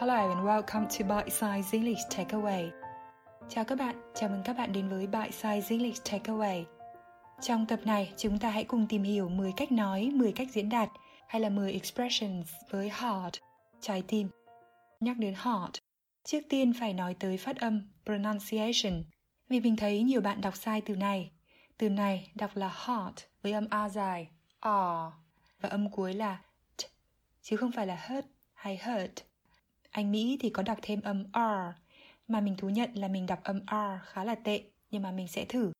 Hello and welcome to Bite Size English Takeaway. Chào các bạn, chào mừng các bạn đến với Bite Size English Takeaway. Trong tập này, chúng ta hãy cùng tìm hiểu 10 cách nói, 10 cách diễn đạt hay là 10 expressions với heart, trái tim. Nhắc đến heart, trước tiên phải nói tới phát âm pronunciation. Vì mình thấy nhiều bạn đọc sai từ này. Từ này đọc là heart với âm A dài, R và âm cuối là t, chứ không phải là hurt hay hurt. Anh Mỹ thì có đọc thêm âm R, mà mình thú nhận là mình đọc âm R khá là tệ, nhưng mà mình sẽ thử.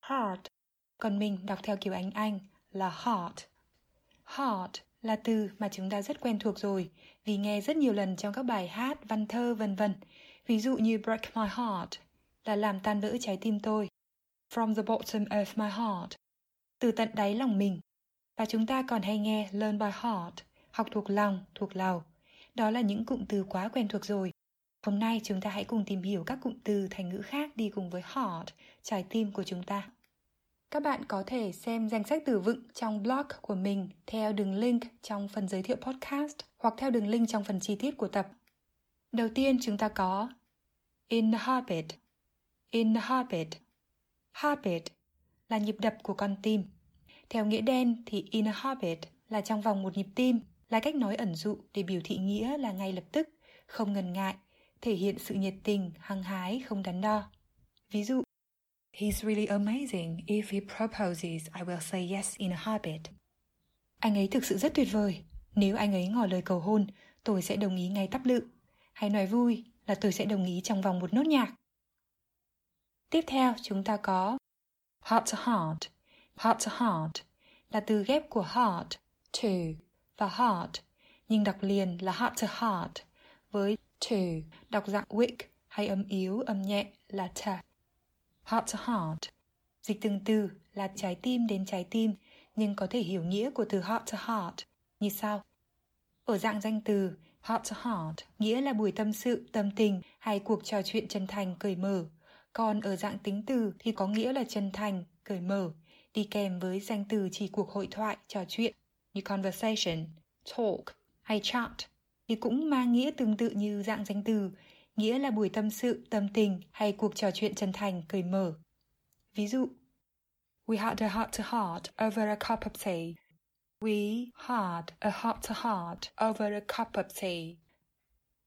Heart, còn mình đọc theo kiểu Anh Anh là heart. Heart là từ mà chúng ta rất quen thuộc rồi, vì nghe rất nhiều lần trong các bài hát, văn thơ vân vân. Ví dụ như Break My Heart là làm tan vỡ trái tim tôi. From the bottom of my heart, từ tận đáy lòng mình. Và chúng ta còn hay nghe Learn by heart, học thuộc lòng, thuộc lầu. Đó là những cụm từ quá quen thuộc rồi. Hôm nay chúng ta hãy cùng tìm hiểu các cụm từ thành ngữ khác đi cùng với heart, trái tim của chúng ta. Các bạn có thể xem danh sách từ vựng trong blog của mình theo đường link trong phần giới thiệu podcast hoặc theo đường link trong phần chi tiết của tập. Đầu tiên chúng ta có in inhabit, in habit. Là nhịp đập của con tim. Theo nghĩa đen thì inhabit là trong vòng một nhịp tim, là cách nói ẩn dụ để biểu thị nghĩa là ngay lập tức, không ngần ngại, thể hiện sự nhiệt tình, hăng hái, không đắn đo. Ví dụ, He's really amazing. If he proposes, I will say yes in a heartbeat. Anh ấy thực sự rất tuyệt vời. Nếu anh ấy ngỏ lời cầu hôn, tôi sẽ đồng ý ngay tắp lự. Hay nói vui là tôi sẽ đồng ý trong vòng một nốt nhạc. Tiếp theo chúng ta có heart to heart. Heart to heart là từ ghép của heart, to và heart, nhưng đọc liền là heart to heart với to đọc dạng wick hay âm yếu âm nhẹ là ta. Heart to heart dịch từng từ là trái tim đến trái tim nhưng có thể hiểu nghĩa của từ heart to heart như sau. Ở dạng danh từ heart to heart nghĩa là buổi tâm sự, tâm tình hay cuộc trò chuyện chân thành cởi mở. Còn ở dạng tính từ thì có nghĩa là chân thành, cởi mở, đi kèm với danh từ chỉ cuộc hội thoại, trò chuyện như conversation, talk hay chat thì cũng mang nghĩa tương tự như dạng danh từ, nghĩa là buổi tâm sự, tâm tình hay cuộc trò chuyện chân thành, cởi mở. Ví dụ, We had a heart to heart over a cup of tea. We had a heart to heart over a cup of tea.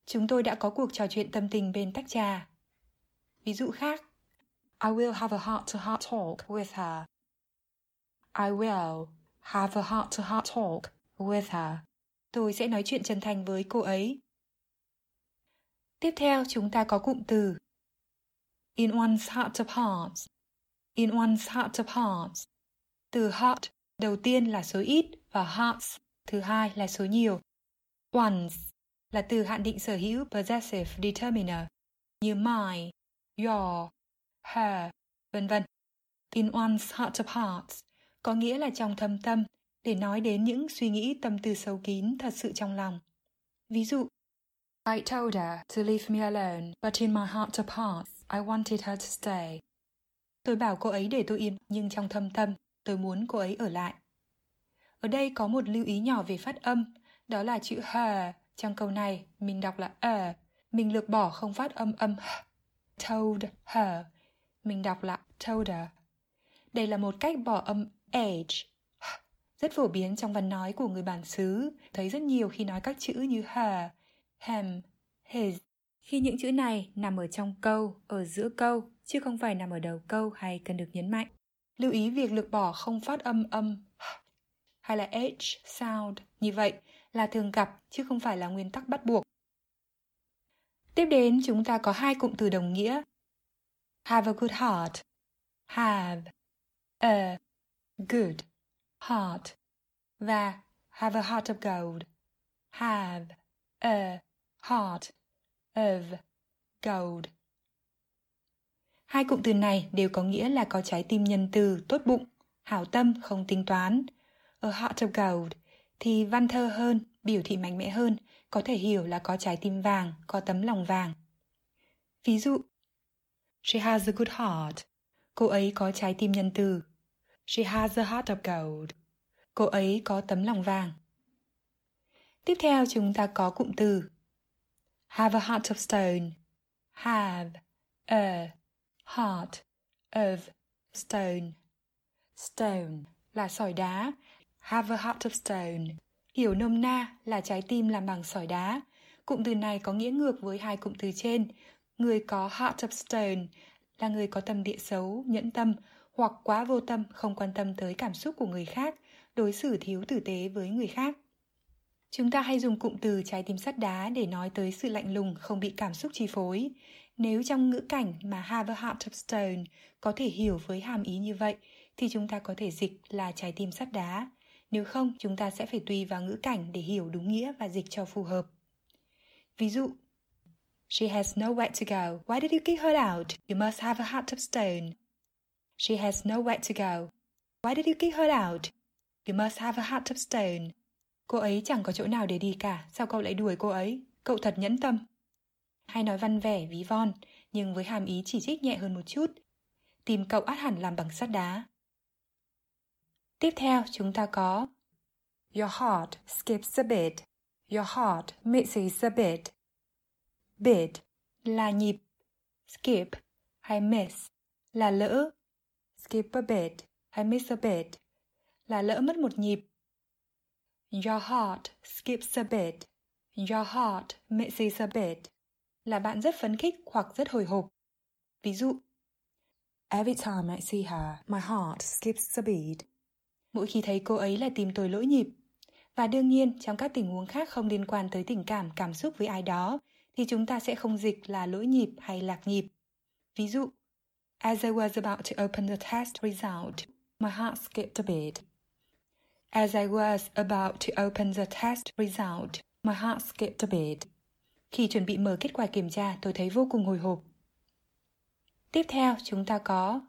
Chúng tôi đã có cuộc trò chuyện tâm tình bên tách trà. Ví dụ khác, I will have a heart to heart talk with her. I will have a heart to heart talk with her. Tôi sẽ nói chuyện chân thành với cô ấy. Tiếp theo chúng ta có cụm từ in one's heart of hearts. In one's heart of hearts. Từ heart đầu tiên là số ít và hearts thứ hai là số nhiều. One's là từ hạn định sở hữu possessive determiner như my, your, her, vân vân. In one's heart of hearts có nghĩa là trong thâm tâm để nói đến những suy nghĩ tâm tư sâu kín thật sự trong lòng. Ví dụ, I told her to leave me alone, but in my heart of hearts, I wanted her to stay. Tôi bảo cô ấy để tôi yên, nhưng trong thâm tâm, tôi muốn cô ấy ở lại. Ở đây có một lưu ý nhỏ về phát âm, đó là chữ her trong câu này mình đọc là ờ, mình lược bỏ không phát âm âm h. Told her, mình đọc là told her. Đây là một cách bỏ âm age, rất phổ biến trong văn nói của người bản xứ, thấy rất nhiều khi nói các chữ như her, hem, his. Khi những chữ này nằm ở trong câu, ở giữa câu, chứ không phải nằm ở đầu câu hay cần được nhấn mạnh. Lưu ý việc lược bỏ không phát âm âm hay là h sound như vậy là thường gặp chứ không phải là nguyên tắc bắt buộc. Tiếp đến chúng ta có hai cụm từ đồng nghĩa. Have a good heart. Have a good heart và have a heart of gold. Have a heart of gold. Hai cụm từ này đều có nghĩa là có trái tim nhân từ, tốt bụng, hảo tâm, không tính toán. A heart of gold thì văn thơ hơn, biểu thị mạnh mẽ hơn, có thể hiểu là có trái tim vàng, có tấm lòng vàng. Ví dụ, She has a good heart. Cô ấy có trái tim nhân từ. She has a heart of gold. Cô ấy có tấm lòng vàng. Tiếp theo chúng ta có cụm từ Have a heart of stone. Have a heart of stone. Stone là sỏi đá. Have a heart of stone. Hiểu nôm na là trái tim làm bằng sỏi đá. Cụm từ này có nghĩa ngược với hai cụm từ trên. Người có heart of stone là người có tâm địa xấu, nhẫn tâm hoặc quá vô tâm không quan tâm tới cảm xúc của người khác, đối xử thiếu tử tế với người khác. Chúng ta hay dùng cụm từ trái tim sắt đá để nói tới sự lạnh lùng không bị cảm xúc chi phối. Nếu trong ngữ cảnh mà have a heart of stone có thể hiểu với hàm ý như vậy thì chúng ta có thể dịch là trái tim sắt đá. Nếu không, chúng ta sẽ phải tùy vào ngữ cảnh để hiểu đúng nghĩa và dịch cho phù hợp. Ví dụ, She has nowhere to go. Why did you kick her out? You must have a heart of stone. She has nowhere to go. Why did you kick her out? You must have a heart of stone. Cô ấy chẳng có chỗ nào để đi cả, sao cậu lại đuổi cô ấy? Cậu thật nhẫn tâm. Hay nói văn vẻ ví von, nhưng với hàm ý chỉ trích nhẹ hơn một chút. Tìm cậu át hẳn làm bằng sắt đá. Tiếp theo chúng ta có Your heart skips a bit. Your heart misses a bit. Bit là nhịp. Skip hay miss là lỡ. Skip a bit hay miss a bit là lỡ mất một nhịp. Your heart skips a bit. Your heart misses a bit là bạn rất phấn khích hoặc rất hồi hộp. Ví dụ, Every time I see her, my heart skips a beat. Mỗi khi thấy cô ấy là tìm tôi lỗi nhịp. Và đương nhiên, trong các tình huống khác không liên quan tới tình cảm, cảm xúc với ai đó, thì chúng ta sẽ không dịch là lỗi nhịp hay lạc nhịp. Ví dụ, As I was about to open the test result, my heart skipped a beat. As I was about to open the test result, my heart skipped a beat. Khi chuẩn bị mở kết quả kiểm tra, tôi thấy vô cùng hồi hộp. Tiếp theo, chúng ta có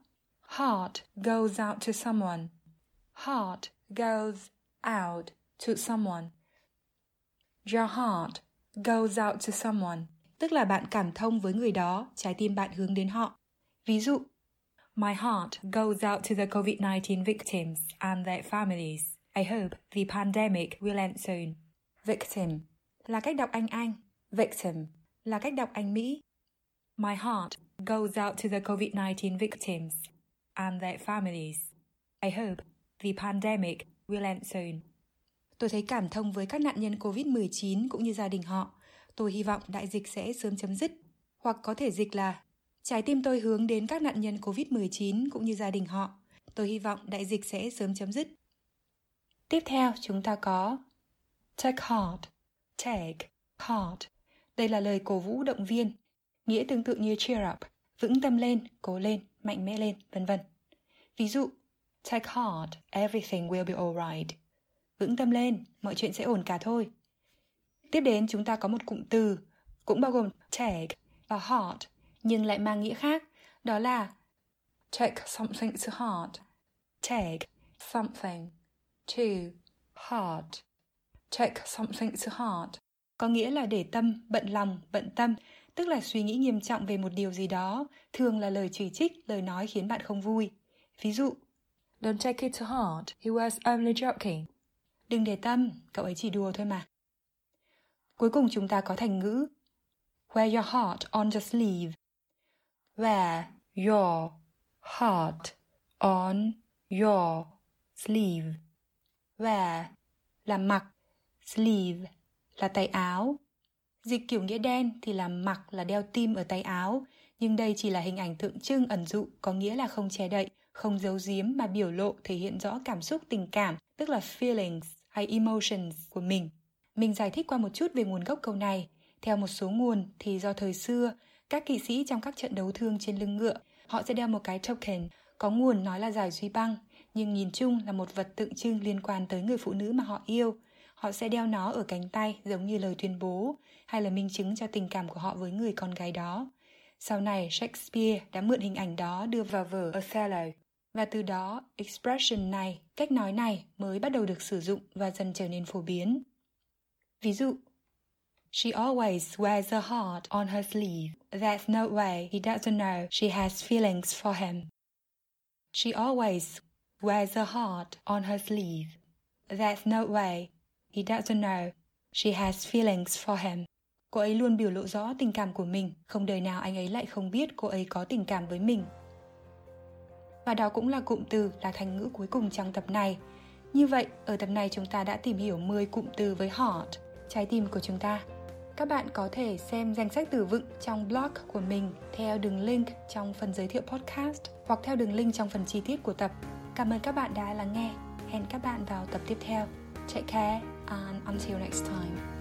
Heart goes out to someone. Heart goes out to someone. Your heart goes out to someone, tức là bạn cảm thông với người đó, trái tim bạn hướng đến họ. Ví dụ, My heart goes out to the COVID-19 victims and their families. I hope the pandemic will end soon. Victim là cách đọc Anh Anh, victim là cách đọc Anh Mỹ. My heart goes out to the COVID-19 victims and their families. I hope the pandemic will end soon. Tôi thấy cảm thông với các nạn nhân COVID-19 cũng như gia đình họ. Tôi hy vọng đại dịch sẽ sớm chấm dứt. Hoặc có thể dịch là Trái tim tôi hướng đến các nạn nhân COVID-19 cũng như gia đình họ. Tôi hy vọng đại dịch sẽ sớm chấm dứt. Tiếp theo chúng ta có Take heart, take heart. Đây là lời cổ vũ động viên, nghĩa tương tự như cheer up, vững tâm lên, cố lên, mạnh mẽ lên, vân vân. Ví dụ, take heart, everything will be alright. Vững tâm lên, mọi chuyện sẽ ổn cả thôi. Tiếp đến chúng ta có một cụm từ, cũng bao gồm take và heart, nhưng lại mang nghĩa khác, đó là take something to heart. Take something to heart. Take something to heart. Có nghĩa là để tâm, bận lòng, bận tâm, tức là suy nghĩ nghiêm trọng về một điều gì đó, thường là lời chỉ trích, lời nói khiến bạn không vui. Ví dụ, Don't take it to heart, he was only joking. Đừng để tâm, cậu ấy chỉ đùa thôi mà. Cuối cùng chúng ta có thành ngữ Wear your heart on your sleeve. Wear your heart on your sleeve. Wear là mặc, sleeve là tay áo. Dịch kiểu nghĩa đen thì là mặc là đeo tim ở tay áo, nhưng đây chỉ là hình ảnh tượng trưng ẩn dụ có nghĩa là không che đậy, không giấu giếm mà biểu lộ thể hiện rõ cảm xúc tình cảm, tức là feelings hay emotions của mình. Mình giải thích qua một chút về nguồn gốc câu này. Theo một số nguồn thì do thời xưa, các kỵ sĩ trong các trận đấu thương trên lưng ngựa, họ sẽ đeo một cái token, có nguồn nói là giải duy băng, nhưng nhìn chung là một vật tượng trưng liên quan tới người phụ nữ mà họ yêu. Họ sẽ đeo nó ở cánh tay giống như lời tuyên bố hay là minh chứng cho tình cảm của họ với người con gái đó. Sau này, Shakespeare đã mượn hình ảnh đó đưa vào vở Othello. Và từ đó, expression này, cách nói này mới bắt đầu được sử dụng và dần trở nên phổ biến. Ví dụ, She always wears her heart on her sleeve. There's no way he doesn't know she has feelings for him. She always wears her heart on her sleeve. There's no way he doesn't know she has feelings for him. Cô ấy luôn biểu lộ rõ tình cảm của mình, không đời nào anh ấy lại không biết cô ấy có tình cảm với mình. Và đó cũng là cụm từ là thành ngữ cuối cùng trong tập này. Như vậy, ở tập này chúng ta đã tìm hiểu 10 cụm từ với heart, trái tim của chúng ta. Các bạn có thể xem danh sách từ vựng trong blog của mình theo đường link trong phần giới thiệu podcast hoặc theo đường link trong phần chi tiết của tập. Cảm ơn các bạn đã lắng nghe. Hẹn các bạn vào tập tiếp theo. Take care and until next time.